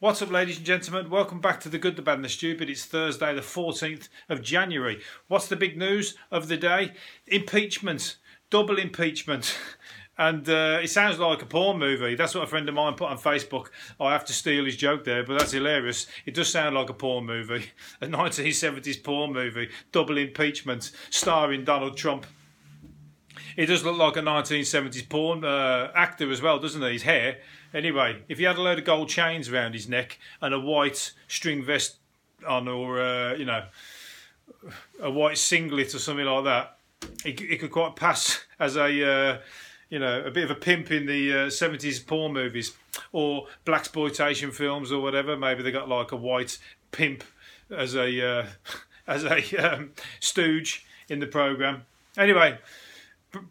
What's up, ladies and gentlemen? Welcome back to The Good, the Bad, and the Stupid. It's Thursday, the 14th of January. What's the big news of the day? Impeachment. Double impeachment. And uh, it sounds like a porn movie. That's what a friend of mine put on Facebook. I have to steal his joke there, but that's hilarious. It does sound like a porn movie. A 1970s porn movie. Double impeachment, starring Donald Trump. He does look like a 1970s porn uh, actor as well, doesn't he? His hair. Anyway, if he had a load of gold chains around his neck and a white string vest on, or uh, you know, a white singlet or something like that, he, he could quite pass as a uh, you know a bit of a pimp in the uh, 70s porn movies or black exploitation films or whatever. Maybe they got like a white pimp as a uh, as a um, stooge in the program. Anyway,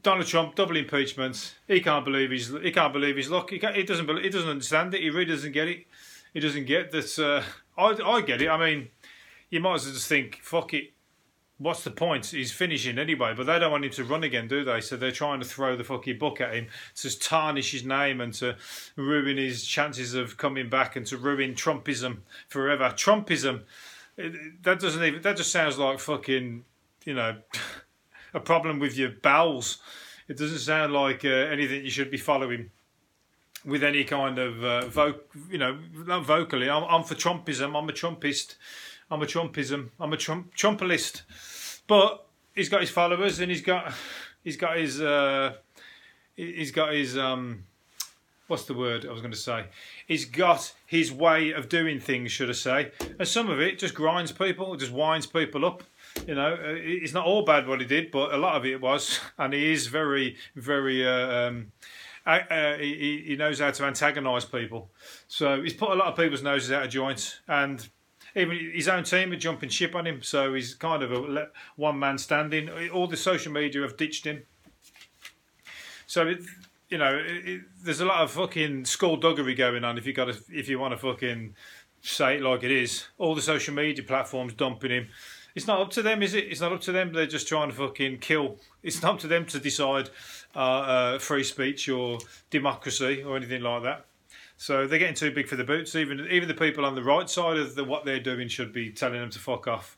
Donald Trump, double impeachment. He can't believe he's he can't believe his luck. He, he doesn't believe, he doesn't understand it. He really doesn't get it. He doesn't get that. Uh, I I get it. I mean, you might as well just think, fuck it. What's the point? He's finishing anyway, but they don't want him to run again, do they? So they're trying to throw the fucking book at him to tarnish his name and to ruin his chances of coming back and to ruin Trumpism forever. Trumpism, that doesn't even that just sounds like fucking, you know. a problem with your bowels. It doesn't sound like uh, anything you should be following with any kind of uh, voc, you know, not vocally. I'm, I'm, for Trumpism. I'm a Trumpist. I'm a Trumpism. I'm a Trump Trumpalist. But he's got his followers and he's got he's got his uh, he's got his um, what's the word I was going to say? He's got his way of doing things, should I say? And some of it just grinds people, just winds people up you know, uh, it's not all bad what he did, but a lot of it was, and he is very, very. Uh, um, uh, he, he knows how to antagonise people, so he's put a lot of people's noses out of joint, and even his own team are jumping ship on him. So he's kind of a one man standing. All the social media have ditched him. So it, you know, it, it, there's a lot of fucking skullduggery going on. If you got to, if you want to fucking say it like it is, all the social media platforms dumping him. It's not up to them, is it? It's not up to them. They're just trying to fucking kill. It's not up to them to decide uh, uh, free speech or democracy or anything like that. So they're getting too big for the boots. Even even the people on the right side of the, what they're doing should be telling them to fuck off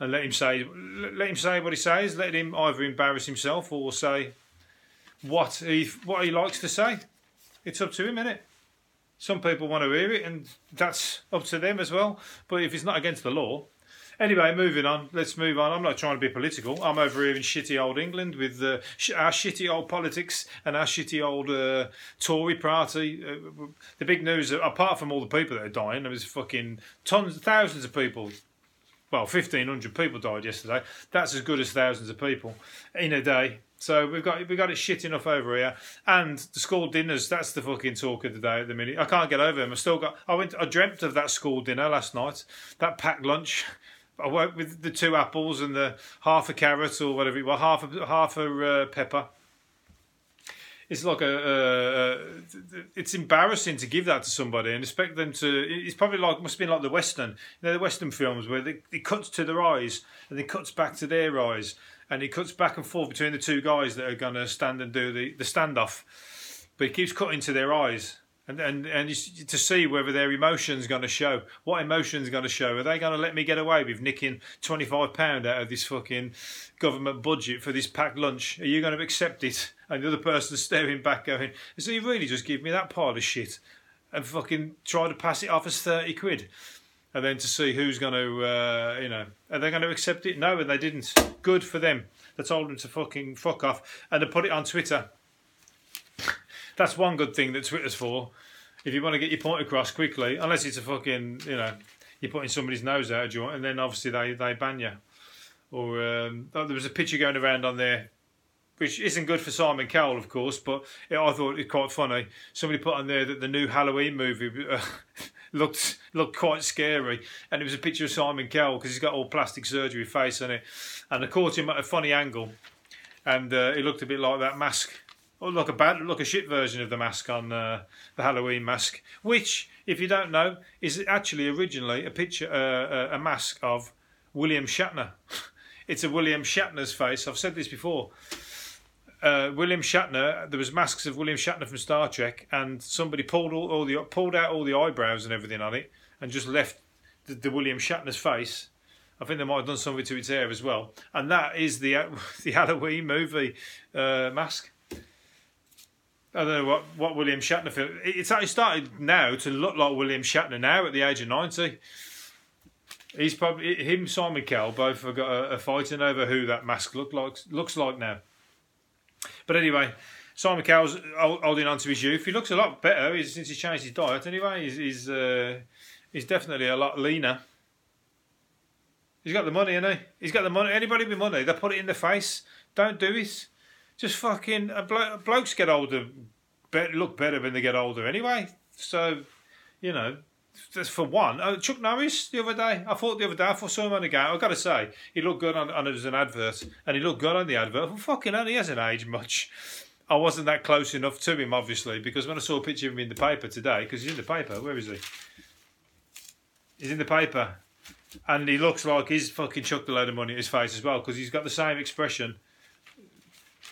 and let him say let him say what he says. Let him either embarrass himself or say what he what he likes to say. It's up to him, isn't it? Some people want to hear it, and that's up to them as well. But if it's not against the law, Anyway, moving on. Let's move on. I'm not trying to be political. I'm over here in shitty old England with uh, our shitty old politics and our shitty old uh, Tory party. Uh, the big news, apart from all the people that are dying, there was fucking tons, thousands of people. Well, 1,500 people died yesterday. That's as good as thousands of people in a day. So we've got we got it shit enough over here, and the school dinners. That's the fucking talk of the day at the minute. I can't get over them. I still got. I went. I dreamt of that school dinner last night. That packed lunch. I worked with the two apples and the half a carrot or whatever it was, half a half a uh, pepper. It's like a, a, it's embarrassing to give that to somebody and expect them to. It's probably like must have been like the western, you know, the western films where they, it cuts to their eyes and then cuts back to their eyes and it cuts back and forth between the two guys that are going to stand and do the, the standoff, but it keeps cutting to their eyes and and and to see whether their emotions going to show. What emotions going to show? Are they going to let me get away with nicking twenty five pound out of this fucking government budget for this packed lunch? Are you going to accept it? And the other person staring back, going, "So you really just give me that pile of shit and fucking try to pass it off as thirty quid?" And then to see who's going to, uh, you know, are they going to accept it? No, and they didn't. Good for them. They told them to fucking fuck off, and they put it on Twitter that's one good thing that Twitter's for. If you want to get your point across quickly, unless it's a fucking, you know, you're putting somebody's nose out of joint, and then obviously they, they ban you. Or um, oh, there was a picture going around on there, which isn't good for Simon Cowell, of course, but it, I thought it quite funny. Somebody put on there that the new Halloween movie uh, looked looked quite scary, and it was a picture of Simon Cowell because he's got all plastic surgery face on it, and they caught him at a funny angle, and uh, looked a bit like that mask Oh, look a bad, look a shit version of the mask on uh, the Halloween mask, which, if you don't know, is actually originally a picture, uh, uh a mask of William Shatner. it's a William Shatner's face. I've said this before. uh, William Shatner. There was masks of William Shatner from Star Trek, and somebody pulled all, all the pulled out all the eyebrows and everything on it, and just left the, the William Shatner's face. I think they might have done something to its hair as well, and that is the the Halloween movie uh, mask. I don't know what, what William Shatner feel. It's actually started now to look like William Shatner now at the age of ninety. He's probably him, Simon Cowell, both have got a, a fighting over who that mask look like looks like now. But anyway, Simon Cowell's holding on to his youth. He looks a lot better since he's changed his diet. Anyway, he's he's, uh, he's definitely a lot leaner. He's got the money, hasn't he? He's got the money. Anybody with money, they put it in the face. Don't do it. Just fucking uh, blo- blokes get older, be- look better when they get older. Anyway, so you know, just for one. Uh, Chuck Norris the other day. I thought the other day I saw him on the game. I've got to say he looked good on, on it was an advert, and he looked good on the advert. Well, fucking hell, he hasn't aged much. I wasn't that close enough to him, obviously, because when I saw a picture of him in the paper today, because he's in the paper. Where is he? He's in the paper and he looks like he's fucking chucked a load of money at his face as well because he's got the same expression,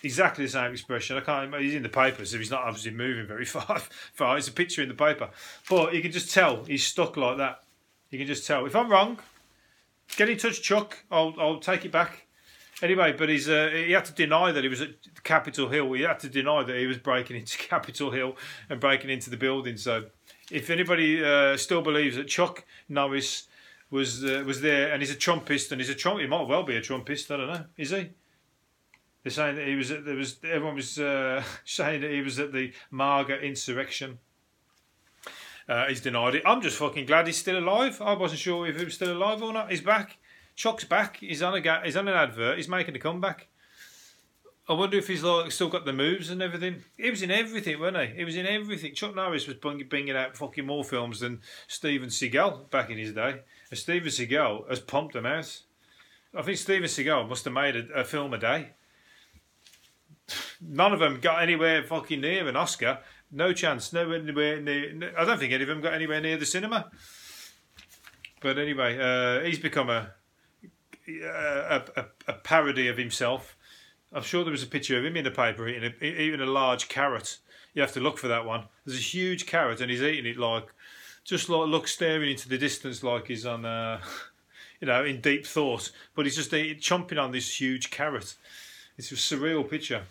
exactly the same expression. I can't. He's in the paper, so he's not obviously moving very far. far. It's a picture in the paper, but you can just tell he's stuck like that. You can just tell. If I'm wrong, get in touch, Chuck. I'll I'll take it back. Anyway, but he's uh, he had to deny that he was at Capitol Hill. He had to deny that he was breaking into Capitol Hill and breaking into the building. So, if anybody uh, still believes that Chuck Norris was uh, was there, and he's a Trumpist, and he's a Trump. He might well be a Trumpist. I don't know. Is he? They're saying that he was. At, there was everyone was uh, saying that he was at the MAGA insurrection. Uh, he's denied it. I'm just fucking glad he's still alive. I wasn't sure if he was still alive or not. He's back. Chuck's back. He's on a ga- he's on an advert. He's making a comeback. I wonder if he's like still got the moves and everything. He was in everything, wasn't he? He was in everything. Chuck Norris was bringing out fucking more films than Steven Seagal back in his day. And Steven Seagal has pumped them out. I think Steven Seagal must have made a, a film a day. None of them got anywhere fucking near an Oscar. No chance. Nowhere near. I don't think any of them got anywhere near the cinema. But anyway, uh, he's become a, a, a a parody of himself. I'm sure there was a picture of him in the paper eating a, eating a large carrot. You have to look for that one. There's a huge carrot, and he's eating it like just like look staring into the distance, like he's on, uh, you know, in deep thought. But he's just eating, chomping on this huge carrot. It's a surreal picture,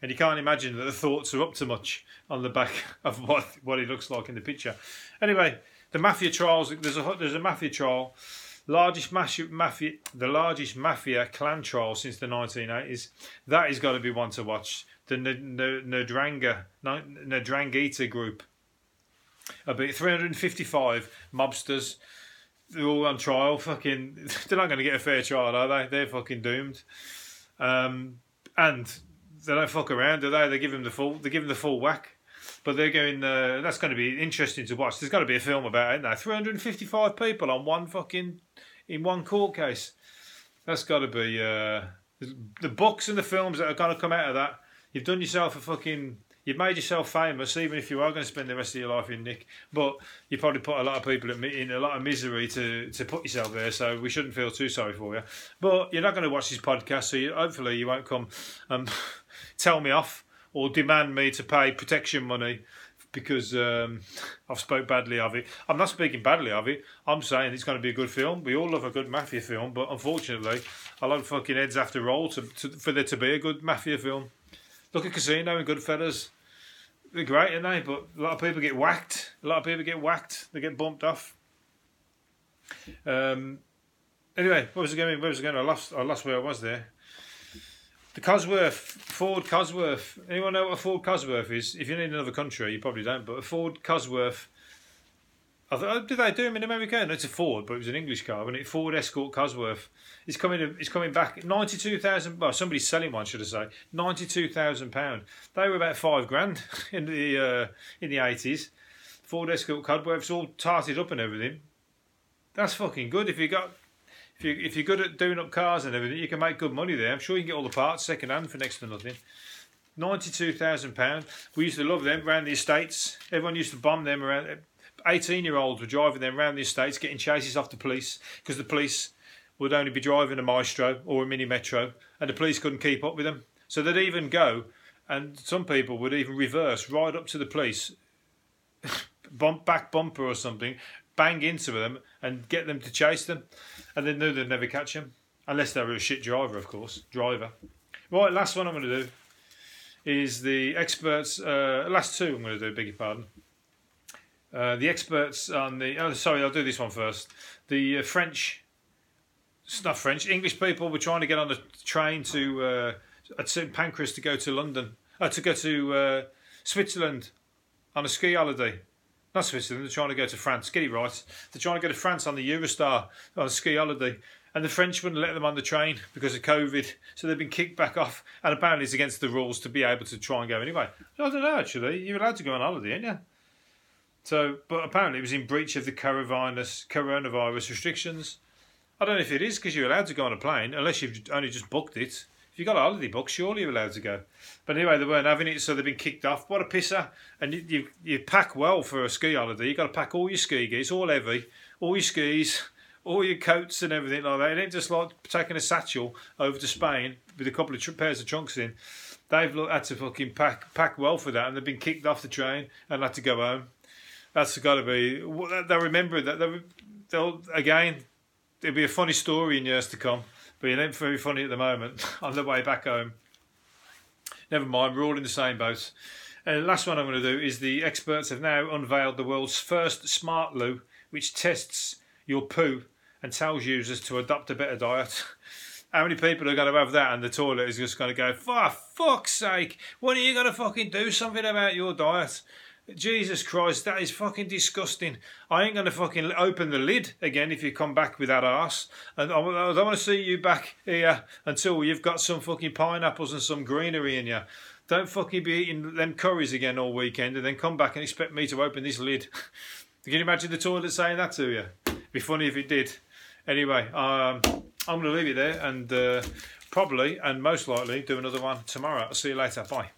and you can't imagine that the thoughts are up to much on the back of what what he looks like in the picture. Anyway, the mafia trials. There's a there's a mafia trial, largest mafia, mafia the largest mafia clan trial since the 1980s. That is got to be one to watch. The Ndrangheta group about 355 mobsters. They're all on trial. Fucking, they're not going to get a fair trial, are they? They're fucking doomed. Um, and they don't fuck around, do they? They give them the full. They give them the full whack. But they're going. Uh, that's going to be interesting to watch. There's got to be a film about it now. 355 people on one fucking in one court case. That's got to be uh, the books and the films that are going to come out of that. You've done yourself a fucking you've made yourself famous, even if you are going to spend the rest of your life in Nick. But you probably put a lot of people in a lot of misery to, to put yourself there. So we shouldn't feel too sorry for you. But you're not going to watch this podcast, so you, hopefully you won't come and tell me off or demand me to pay protection money because um, I've spoke badly of it. I'm not speaking badly of it. I'm saying it's going to be a good film. We all love a good mafia film, but unfortunately, a lot of fucking heads have to roll to, to, for there to be a good mafia film. Look at Casino and Goodfellas. They're great, aren't they? But a lot of people get whacked. A lot of people get whacked. They get bumped off. Um, anyway, what was it going? Where was it going? I lost. I lost where I was there. The Cosworth, Ford Cosworth. Anyone know what a Ford Cosworth is? If you're in another country, you probably don't. But a Ford Cosworth I thought, oh, did they do them in America? No, it's a Ford, but it was an English car, wasn't it? Ford Escort Cosworth. It's coming. It's coming back. Ninety-two thousand. Well, somebody's selling one, should I say? Ninety-two thousand pound. They were about five grand in the uh, in the eighties. Ford Escort Cosworths all tarted up and everything. That's fucking good. If you got, if you if you're good at doing up cars and everything, you can make good money there. I'm sure you can get all the parts second hand for next to nothing. Ninety-two thousand pound. We used to love them around the estates. Everyone used to bomb them around uh, 18 year olds were driving them around the estates getting chases off the police because the police would only be driving a Maestro or a Mini Metro and the police couldn't keep up with them. So they'd even go, and some people would even reverse right up to the police, bump back bumper or something, bang into them and get them to chase them, and they knew they'd never catch them unless they were a shit driver, of course. Driver. Right, last one I'm going to do is the experts. Uh, last two I'm going to do. Beg your pardon. Uh, the experts on the. Oh, sorry, I'll do this one first. The uh, French. It's not French. English people were trying to get on the train to uh, at St Pancras to go to London. Uh, to go to uh, Switzerland on a ski holiday. Not Switzerland. They're trying to go to France. Get it right. They're trying to go to France on the Eurostar on a ski holiday and the French wouldn't let them on the train because of COVID, so they've been kicked back off. And apparently, it's against the rules to be able to try and go anyway. I don't know. Actually, you're allowed to go on holiday, aren't you? So, but apparently, it was in breach of the coronavirus coronavirus restrictions. I don't know if it is because you're allowed to go on a plane unless you've only just booked it. You've got a holiday book, surely you're allowed to go. But anyway, they weren't having it, so they've been kicked off. What a pisser! And you you, you pack well for a ski holiday. You've got to pack all your ski gear. It's all heavy. All your skis all your coats and everything like that. It ain't just like taking a satchel over to Spain with a couple of tr- pairs of trunks in. They've had to fucking pack pack well for that, and they've been kicked off the train and had to go home. That's got to be. They'll remember that. They'll, they'll again. It'll be a funny story in years to come, but it ain't very funny at the moment. on the way back home. Never mind. We're all in the same boat. And the last one I'm going to do is the experts have now unveiled the world's first smart loo, which tests your poo and tells users to adopt a better diet. How many people are going to have that and the toilet is just going to go, for fuck's sake, when are you going to fucking do something about your diet? Jesus Christ, that is fucking disgusting. I ain't going to fucking open the lid again if you come back with that ass. And I don't want to see you back here until you've got some fucking pineapples and some greenery in you. Don't fucking be eating them curries again all weekend and then come back and expect me to open this lid. Can you imagine the toilet saying that to you? It'd be funny if it did. Anyway, um, I'm going to leave it there and uh, probably and most likely do another one tomorrow. I'll see you later. Bye.